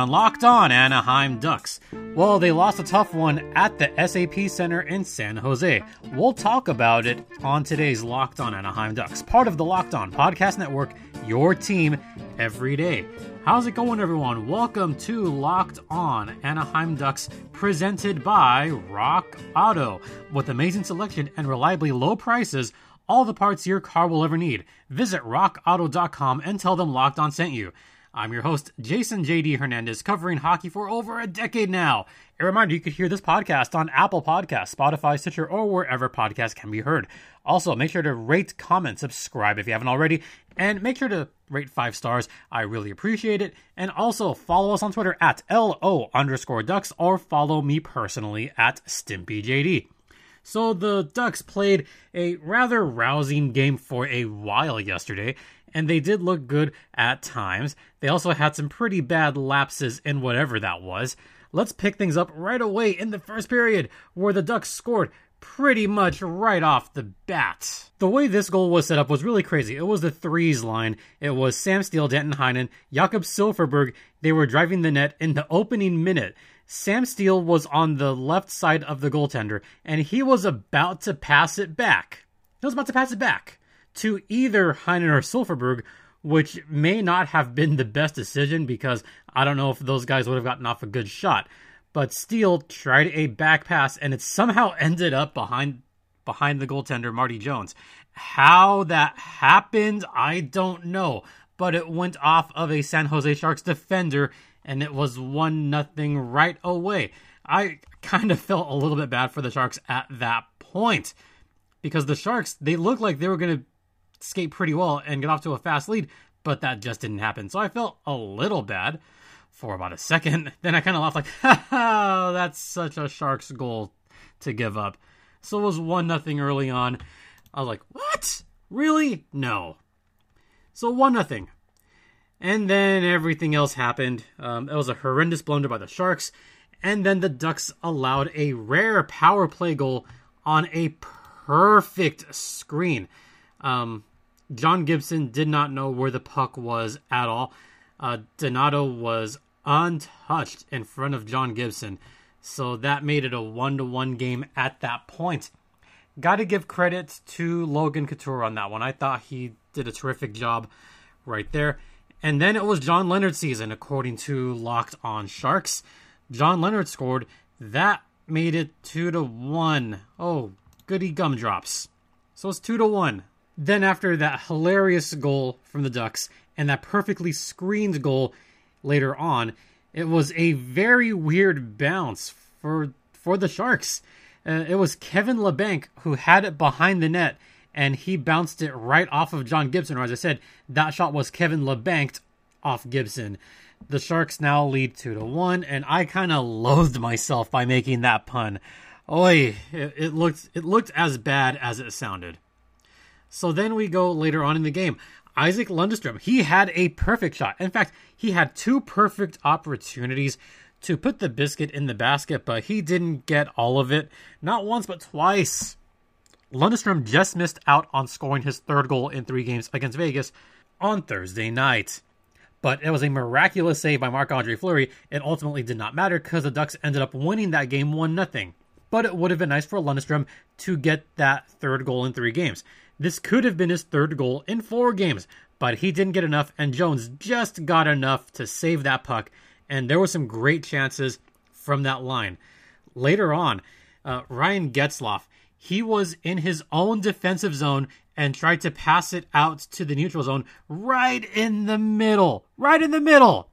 on Locked On Anaheim Ducks. Well, they lost a tough one at the SAP Center in San Jose. We'll talk about it on today's Locked On Anaheim Ducks, part of the Locked On Podcast Network, your team every day. How's it going, everyone? Welcome to Locked On Anaheim Ducks, presented by Rock Auto. With amazing selection and reliably low prices, all the parts your car will ever need. Visit rockauto.com and tell them Locked On sent you. I'm your host, Jason JD Hernandez, covering hockey for over a decade now. A reminder you could hear this podcast on Apple Podcasts, Spotify, Stitcher, or wherever podcasts can be heard. Also, make sure to rate, comment, subscribe if you haven't already, and make sure to rate five stars. I really appreciate it. And also follow us on Twitter at LO underscore ducks or follow me personally at StimpyJD. So the Ducks played a rather rousing game for a while yesterday, and they did look good at times. They also had some pretty bad lapses in whatever that was. Let's pick things up right away in the first period, where the Ducks scored pretty much right off the bat. The way this goal was set up was really crazy. It was the threes line. It was Sam Steele, Danton Heinen, Jakob Silfverberg. They were driving the net in the opening minute. Sam Steele was on the left side of the goaltender, and he was about to pass it back. He was about to pass it back to either Heinen or Silfverberg, which may not have been the best decision because I don't know if those guys would have gotten off a good shot. But Steele tried a back pass and it somehow ended up behind behind the goaltender Marty Jones. How that happened, I don't know, but it went off of a San Jose Sharks defender and it was one nothing right away. I kind of felt a little bit bad for the Sharks at that point because the Sharks they looked like they were going to skate pretty well and get off to a fast lead, but that just didn't happen. So I felt a little bad for about a second. Then I kind of laughed like, ha that's such a Sharks goal to give up. So it was one nothing early on. I was like, what? Really? No. So one nothing. And then everything else happened. Um, it was a horrendous blunder by the Sharks. And then the Ducks allowed a rare power play goal on a perfect screen. Um, John Gibson did not know where the puck was at all. Uh, Donato was untouched in front of John Gibson. So that made it a one to one game at that point. Got to give credit to Logan Couture on that one. I thought he did a terrific job right there. And then it was John Leonard's season, according to Locked On Sharks. John Leonard scored. That made it two to one. Oh, goody gumdrops. So it's two to one. Then after that hilarious goal from the Ducks and that perfectly screened goal later on, it was a very weird bounce for for the Sharks. Uh, it was Kevin Labanc who had it behind the net and he bounced it right off of John Gibson. Or as I said, that shot was Kevin Labanc off Gibson. The Sharks now lead two to one, and I kind of loathed myself by making that pun. Oi, it, it looked it looked as bad as it sounded. So then we go later on in the game. Isac Lundestrom, he had a perfect shot. In fact, he had two perfect opportunities to put the biscuit in the basket, but he didn't get all of it. Not once, but twice. Lundestrom just missed out on scoring his third goal in three games against Vegas on Thursday night. But it was a miraculous save by Marc Andre Fleury. It ultimately did not matter because the Ducks ended up winning that game 1 0. But it would have been nice for Lundestrom to get that third goal in three games. This could have been his third goal in four games, but he didn't get enough, and Jones just got enough to save that puck. And there were some great chances from that line. Later on, uh, Ryan Getzlaf, he was in his own defensive zone and tried to pass it out to the neutral zone right in the middle. Right in the middle.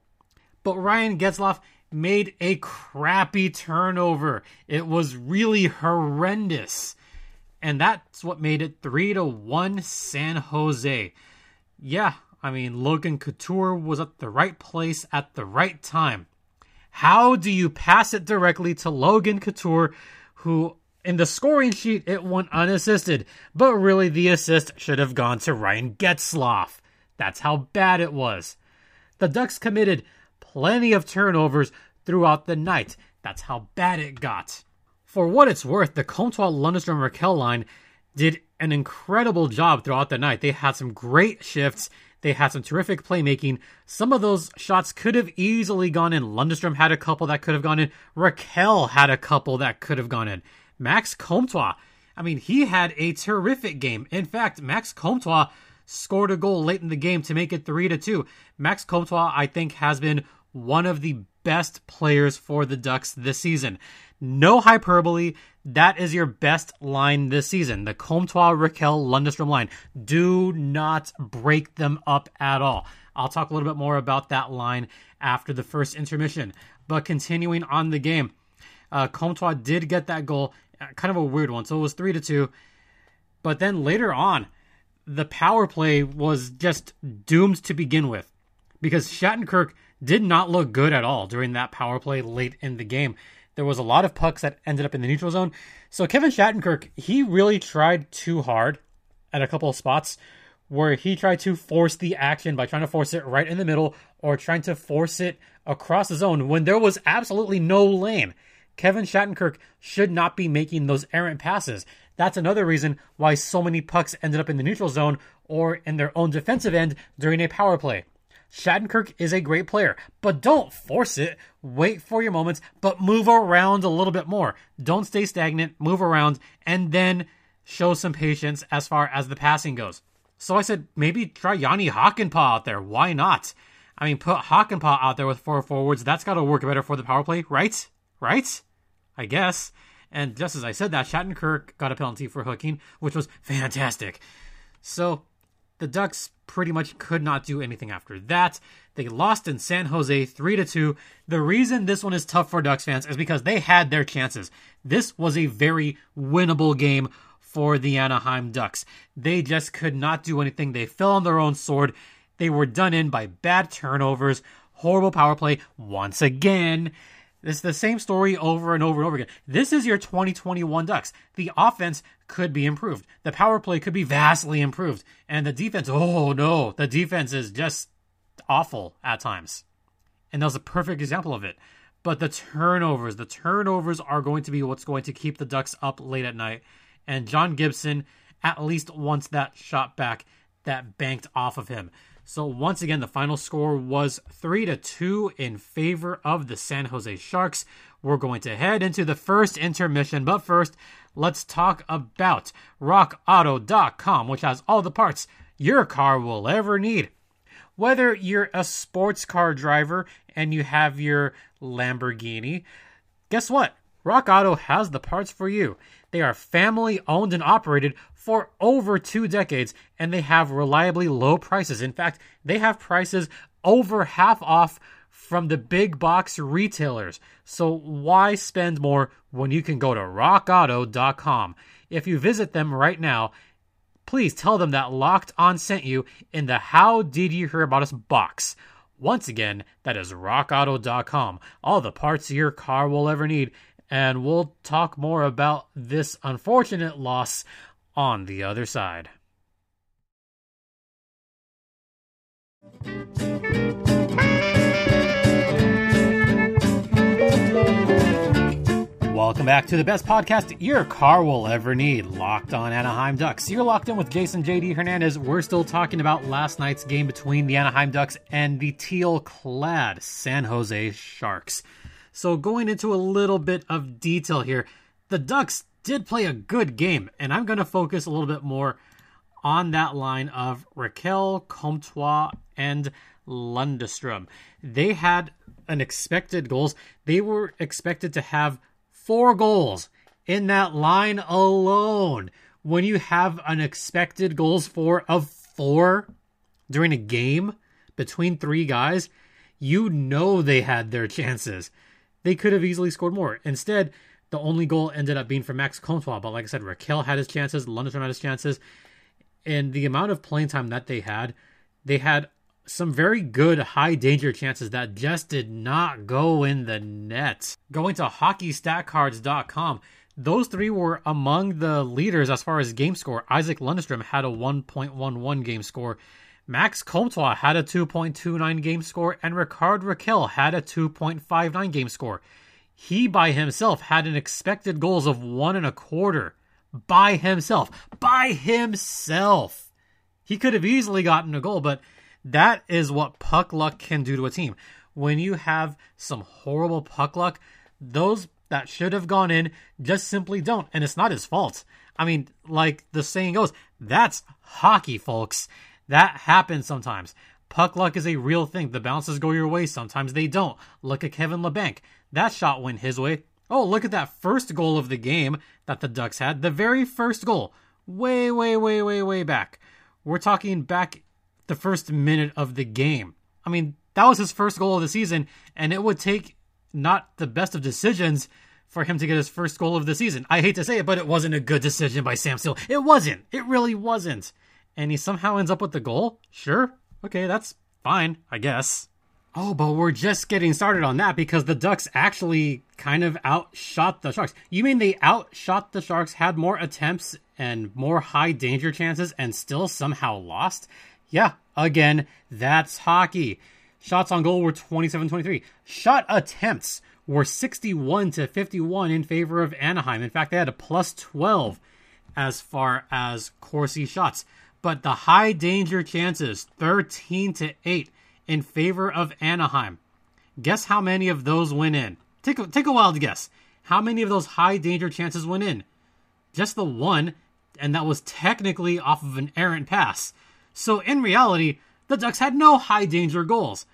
But Ryan Getzlaf made a crappy turnover. It was really horrendous. And that's what made it 3 to 1 San Jose. Yeah, I mean, Logan Couture was at the right place at the right time. How do you pass it directly to Logan Couture, who in the scoring sheet it went unassisted, but really the assist should have gone to Ryan Getzlaf. That's how bad it was. The Ducks committed plenty of turnovers throughout the night. That's how bad it got. For what it's worth, the Comtois Lundestrom Rakell line did an incredible job throughout the night. They had some great shifts. They had some terrific playmaking. Some of those shots could have easily gone in. Lundestrom had a couple that could have gone in. Rakell had a couple that could have gone in. Max Comtois, I mean, he had a terrific game. In fact, Max Comtois scored a goal late in the game to make it 3 to 2. Max Comtois, I think, has been one of the best players for the Ducks this season. No hyperbole. That is your best line this season. The Comtois Rakell Lundestrom line. Do not break them up at all. I'll talk a little bit more about that line after the first intermission. But continuing on the game, uh, Comtois did get that goal, uh, kind of a weird one. So it was three to two. But then later on, the power play was just doomed to begin with because Shattenkirk did not look good at all during that power play late in the game. There was a lot of pucks that ended up in the neutral zone. So Kevin Shattenkirk, he really tried too hard at a couple of spots where he tried to force the action by trying to force it right in the middle or trying to force it across the zone when there was absolutely no lane. Kevin Shattenkirk should not be making those errant passes. That's another reason why so many pucks ended up in the neutral zone or in their own defensive end during a power play. Shattenkirk is a great player, but don't force it. Wait for your moments, but move around a little bit more. Don't stay stagnant, move around, and then show some patience as far as the passing goes. So I said, maybe try Jani Hakanpää out there. Why not? I mean, put Hakanpää out there with four forwards. That's got to work better for the power play, right? Right? I guess. And just as I said that, Shattenkirk got a penalty for hooking, which was fantastic. So the Ducks pretty much could not do anything after that. They lost in San Jose 3 to 2. The reason this one is tough for Ducks fans is because they had their chances. This was a very winnable game for the Anaheim Ducks. They just could not do anything. They fell on their own sword. They were done in by bad turnovers, horrible power play once again. It's the same story over and over and over again. This is your 2021 Ducks. The offense could be improved. The power play could be vastly improved. And the defense, oh no, the defense is just awful at times. And that was a perfect example of it. But the turnovers, the turnovers are going to be what's going to keep the Ducks up late at night. And John Gibson at least wants that shot back that banked off of him. So once again, the final score was three to two in favor of the San Jose Sharks. We're going to head into the first intermission, but first, let's talk about RockAuto.com, which has all the parts your car will ever need. Whether you're a sports car driver and you have your Lamborghini, guess what? Rock Auto has the parts for you. They are family owned and operated for over two decades, and they have reliably low prices. In fact, they have prices over half off from the big box retailers. So why spend more when you can go to rockauto.com? If you visit them right now, please tell them that Locked On sent you in the How Did You Hear About Us box. Once again, that is rockauto.com. All the parts your car will ever need and we'll talk more about this unfortunate loss on the other side. Welcome back to the best podcast your car will ever need, Locked on Anaheim Ducks. You're locked in with Jason JD Hernandez. We're still talking about last night's game between the Anaheim Ducks and the teal clad San Jose Sharks. So, going into a little bit of detail here, the Ducks did play a good game, and I'm going to focus a little bit more on that line of Rakell, Comtois, and Lundestrom. They had an expected goals. They were expected to have four goals in that line alone. When you have an expected goals for of four during a game between three guys, you know they had their chances they could have easily scored more. Instead, the only goal ended up being for Max Comtois. But like I said, Rakell had his chances, Lundestrom had his chances. And the amount of playing time that they had, they had some very good high danger chances that just did not go in the net. Going to hockeystatcards.com, those three were among the leaders as far as game score. Isac Lundestrom had a 1.11 game score. Max Comtois had a 2.29 game score, and Rickard Rakell had a 2.59 game score. He by himself had an expected goals of one and a quarter. By himself. By himself. He could have easily gotten a goal, but That is what puck luck can do to a team. When you have some horrible puck luck, those that should have gone in just simply don't. And it's not his fault. I mean, like the saying goes, that's hockey, folks. That happens sometimes. Puck luck is a real thing. The bounces go your way. Sometimes they don't. Look at Kevin Labanc. That shot went his way. Oh, look at that first goal of the game that the Ducks had. The very first goal. Way, way, way, way, way back. We're talking back the first minute of the game. I mean, that was his first goal of the season, and it would take not the best of decisions for him to get his first goal of the season. I hate to say it, but it wasn't a good decision by Sam Steele. It wasn't. It really wasn't. And he somehow ends up with the goal? Sure. Okay, that's fine, I guess. Oh, but we're just getting started on that because the Ducks actually kind of outshot the Sharks. You mean they outshot the Sharks, had more attempts and more high danger chances, and still somehow lost? Yeah, again, that's hockey. Shots on goal were 27 23. Shot attempts were 61 to 51 in favor of Anaheim. In fact, they had a plus 12 as far as Corsi shots. But the high danger chances, 13 to 8 in favor of Anaheim. Guess how many of those went in? Take a, take a wild guess. How many of those high danger chances went in? Just the one, and that was technically off of an errant pass. So in reality, the Ducks had no high danger goals.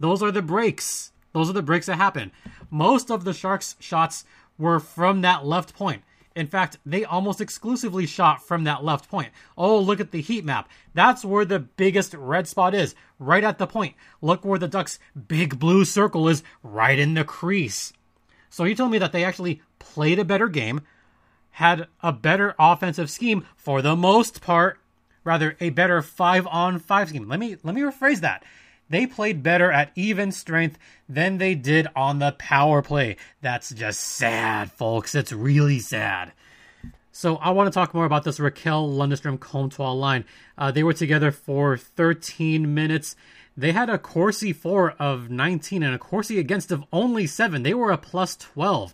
Those are the breaks. Those are the breaks that happen. Most of the Sharks' shots were from that left point. In fact, they almost exclusively shot from that left point. Oh, look at the heat map. That's where the biggest red spot is, right at the point. Look where the Ducks' big blue circle is, right in the crease. So you told me that they actually played a better game, had a better offensive scheme for the most part, rather a better 5 on 5 scheme. Let me let me rephrase that. They played better at even strength than they did on the power play. That's just sad, folks. It's really sad. So I want to talk more about this Rakell Lundestrom Comtois line. Uh, they were together for 13 minutes. They had a Corsi for of 19 and a Corsi against of only 7. They were a plus 12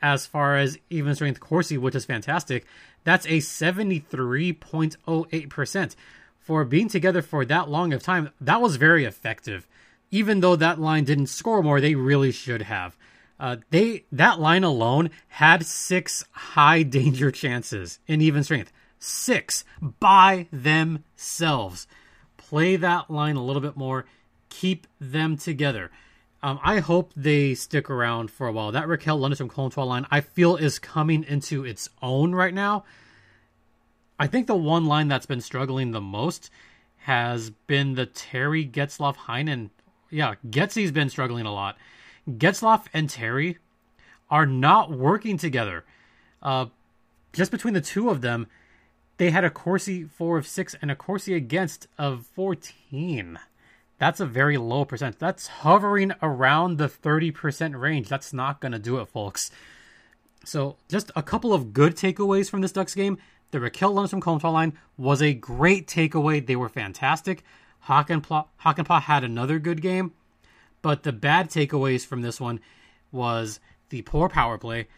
as far as even strength Corsi, which is fantastic. That's a 73.08% for being together for that long of time, that was very effective. Even though that line didn't score more, they really should have. Uh, they that line alone had six high danger chances in even strength. Six by themselves. Play that line a little bit more. Keep them together. Um, I hope they stick around for a while. That Rakell Lundestrom Comtois line, I feel, is coming into its own right now. I think the one line that's been struggling the most has been the Terry Getzlaf Heinen. Yeah, Getsy's been struggling a lot. Getzlaf and Terry are not working together. Uh, just between the two of them, they had a Corsi 4 of six and a Corsi against of 14. That's a very low percent. That's hovering around the 30% range. That's not going to do it, folks. So, just a couple of good takeaways from this Ducks game. The Rakell Lundestrom Comtois line was a great takeaway. They were fantastic. Hakanpää had another good game, but the bad takeaways from this one was the poor power play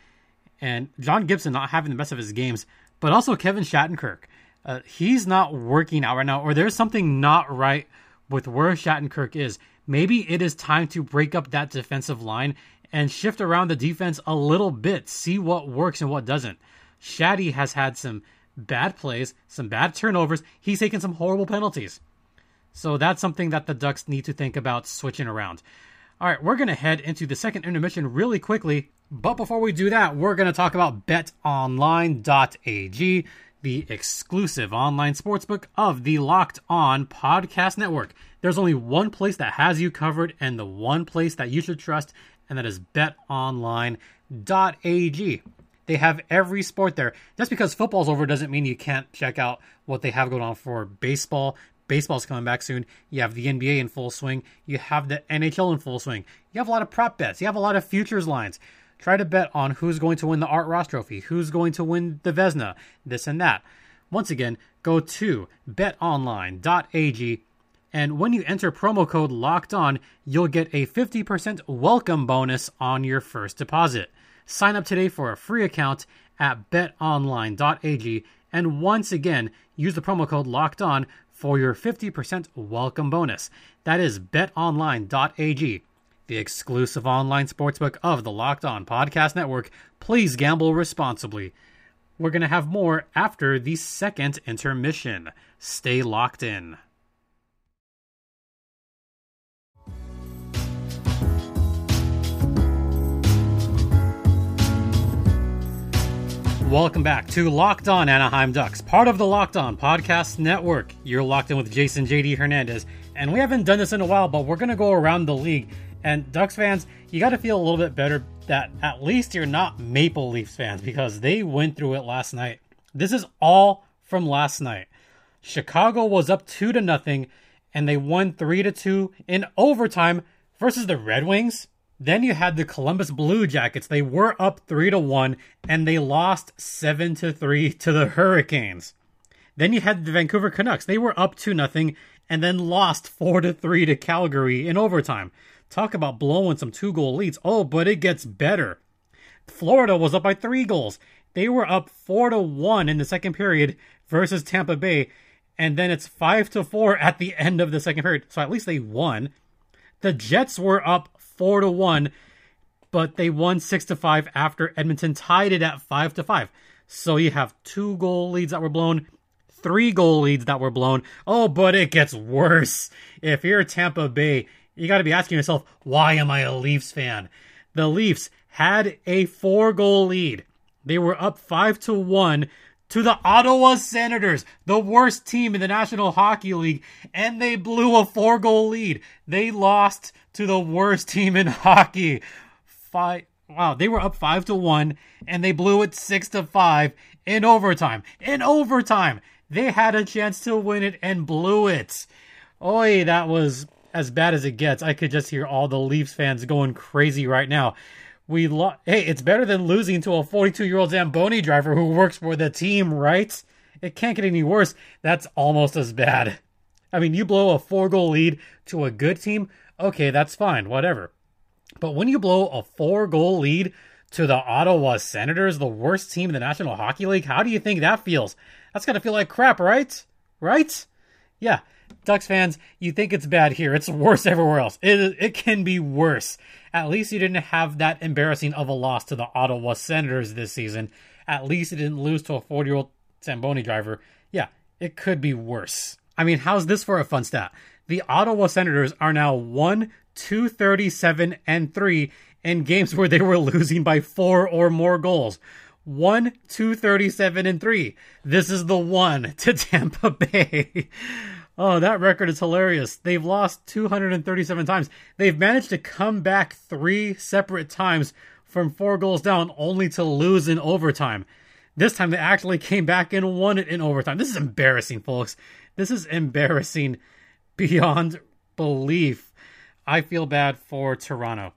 and John Gibson not having the best of his games, but also Kevin Shattenkirk. Uh, he's not working out right now, or there's something not right with where Shattenkirk is. Maybe it is time to break up that defensive line and shift around the defense a little bit, see what works and what doesn't. Shatty has had some bad plays, some bad turnovers. He's taken some horrible penalties. So that's something that the Ducks need to think about switching around. All right, we're going to head into the second intermission really quickly. But before we do that, we're going to talk about betonline.ag, the exclusive online sportsbook of the Locked On Podcast Network. There's only one place that has you covered and the one place that you should trust, and that is betonline.ag. They have every sport there. Just because football's over doesn't mean you can't check out what they have going on for baseball. Baseball's coming back soon. You have the NBA in full swing. You have the NHL in full swing. You have a lot of prop bets. You have a lot of futures lines. Try to bet on who's going to win the Art Ross Trophy, who's going to win the Vezina, this and that. Once again, go to betonline.ag and when you enter promo code locked on, you'll get a 50% welcome bonus on your first deposit. Sign up today for a free account at betonline.ag And once again, use the promo code locked on for your 50% welcome bonus. That is betonline.ag, the exclusive online sportsbook of the Locked On Podcast Network. Please gamble responsibly. We're going to have more after the second intermission. Stay locked in. Welcome back to Locked On Anaheim Ducks, part of the Locked On Podcast Network. You're locked in with Jason JD Hernandez, and we haven't done this in a while, but we're going to go around the league. And Ducks fans, you got to feel a little bit better that at least you're not Maple Leafs fans because they went through it last night. This is all from last night. Chicago was up 2 to nothing and they won 3 to 2 in overtime versus the Red Wings. Then you had the Columbus Blue Jackets. They were up 3 to 1 and they lost 7 to 3 to the Hurricanes. Then you had the Vancouver Canucks. They were up 2 nothing and then lost 4 to 3 to Calgary in overtime. Talk about blowing some two-goal leads. Oh, but it gets better. Florida was up by 3 goals. They were up 4 to 1 in the second period versus Tampa Bay and then it's 5 to 4 at the end of the second period. So at least they won. The Jets were up four to one, but they won six to five after Edmonton tied it at five to five. So you have two goal leads that were blown, three goal leads that were blown. Oh, but it gets worse. If you're Tampa Bay, you got to be asking yourself, why am I a Leafs fan? The Leafs had a four goal lead. They were up five to one to the Ottawa Senators, the worst team in the National Hockey League, and they blew a four goal lead. They lost to the worst team in hockey. Five, wow, they were up five to one, and they blew it six to five in overtime. In overtime, they had a chance to win it and blew it. Oi, that was as bad as it gets. I could just hear all the Leafs fans going crazy right now we lo- hey, it's better than losing to a 42 year old Zamboni driver who works for the team, right? It can't get any worse. That's almost as bad. I mean, you blow a four goal lead to a good team, okay, that's fine, whatever. But when you blow a four goal lead to the Ottawa Senators, the worst team in the National Hockey League, how do you think that feels? That's gotta feel like crap, right? Right? Yeah. Ducks fans, you think it's bad here. It's worse everywhere else. It, it can be worse. At least you didn't have that embarrassing of a loss to the Ottawa Senators this season. At least you didn't lose to a 40 year old Zamboni driver. Yeah, it could be worse. I mean, how's this for a fun stat? The Ottawa Senators are now 1 237 and 3 in games where they were losing by four or more goals. 1 237 and 3. This is the one to Tampa Bay. Oh, that record is hilarious. They've lost 237 times. They've managed to come back three separate times from four goals down, only to lose in overtime. This time they actually came back and won it in overtime. This is embarrassing, folks. This is embarrassing beyond belief. I feel bad for Toronto.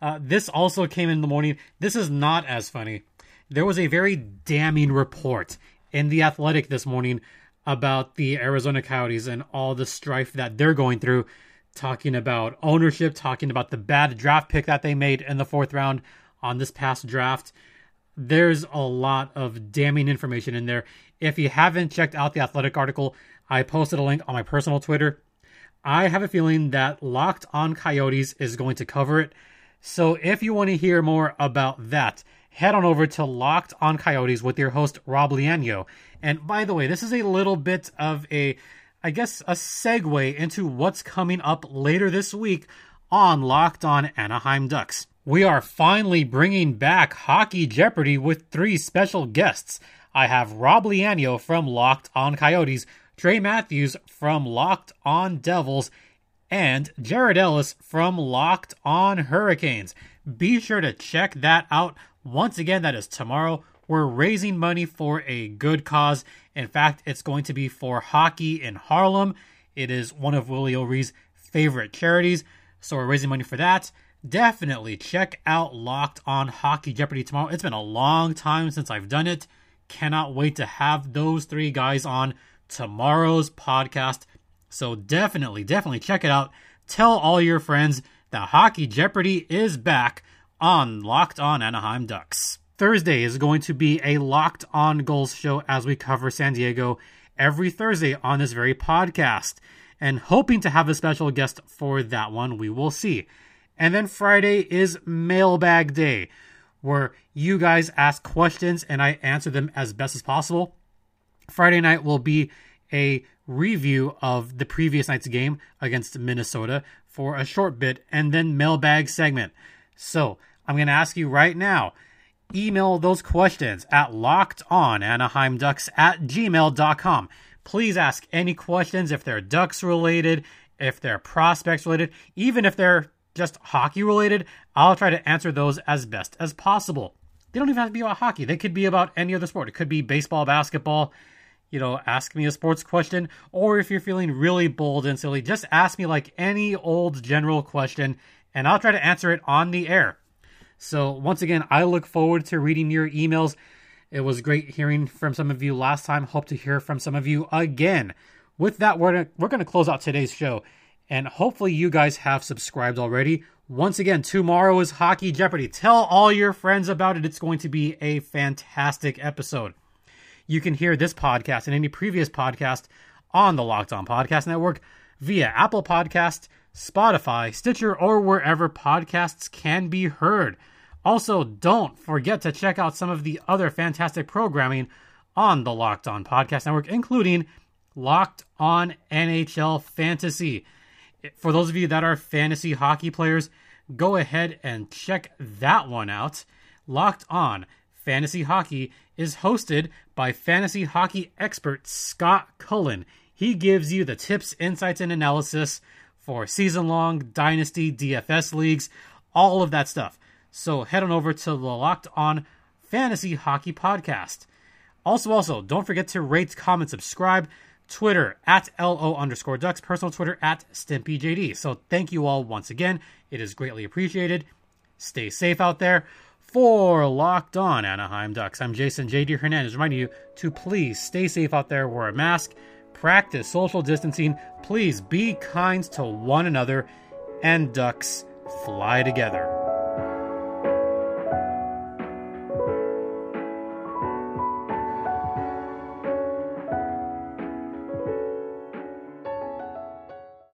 Uh, this also came in the morning. This is not as funny. There was a very damning report in The Athletic this morning about the Arizona Coyotes and all the strife that they're going through, talking about ownership, talking about the bad draft pick that they made in the fourth round on this past draft. There's a lot of damning information in there. If you haven't checked out the athletic article, I posted a link on my personal Twitter. I have a feeling that Locked on Coyotes is going to cover it. So if you want to hear more about that, head on over to Locked on Coyotes with your host, Rob Liano. And by the way, this is a little bit of a, I guess, a segue into what's coming up later this week on Locked on Anaheim Ducks. We are finally bringing back Hockey Jeopardy with three special guests. I have Rob Liano from Locked on Coyotes, Trey Matthews from Locked on Devils, and Jared Ellis from Locked on Hurricanes. Be sure to check that out once again, that is tomorrow. We're raising money for a good cause. In fact, it's going to be for hockey in Harlem. It is one of Willie O'Ree's favorite charities. So we're raising money for that. Definitely check out Locked on Hockey Jeopardy tomorrow. It's been a long time since I've done it. Cannot wait to have those three guys on tomorrow's podcast. So definitely, definitely check it out. Tell all your friends that Hockey Jeopardy is back on Locked On Anaheim Ducks. Thursday is going to be a locked on Gulls show as we cover San Diego every Thursday on this very podcast. And hoping to have a special guest for that one, we will see. And then Friday is mailbag day, where you guys ask questions and I answer them as best as possible. Friday night will be a review of the previous night's game against Minnesota for a short bit and then mailbag segment. So I'm going to ask you right now email those questions at lockedonanaheimducks at gmail.com. Please ask any questions if they're Ducks related, if they're prospects related, even if they're just hockey related. I'll try to answer those as best as possible. They don't even have to be about hockey, they could be about any other sport. It could be baseball, basketball. You know, ask me a sports question, or if you're feeling really bold and silly, just ask me like any old general question, and I'll try to answer it on the air. So, once again, I look forward to reading your emails. It was great hearing from some of you last time. Hope to hear from some of you again. With that, we're gonna, we're going to close out today's show, and hopefully, you guys have subscribed already. Once again, tomorrow is Hockey Jeopardy. Tell all your friends about it. It's going to be a fantastic episode. You can hear this podcast and any previous podcast on the Locked On Podcast Network via Apple Podcast, Spotify, Stitcher, or wherever podcasts can be heard. Also, don't forget to check out some of the other fantastic programming on the Locked On Podcast Network, including Locked On NHL Fantasy. For those of you that are fantasy hockey players, go ahead and check that one out. Locked On Fantasy Hockey is hosted by fantasy hockey expert Scott Cullen. He gives you the tips, insights, and analysis for season long, dynasty, DFS leagues, all of that stuff. So head on over to the Locked On Fantasy Hockey Podcast. Also, also, don't forget to rate, comment, subscribe. Twitter at LO underscore ducks, personal Twitter at StimpyJD. So thank you all once again. It is greatly appreciated. Stay safe out there. For Locked On Anaheim Ducks, I'm Jason JD Hernandez reminding you to please stay safe out there, wear a mask, practice social distancing, please be kind to one another, and ducks fly together.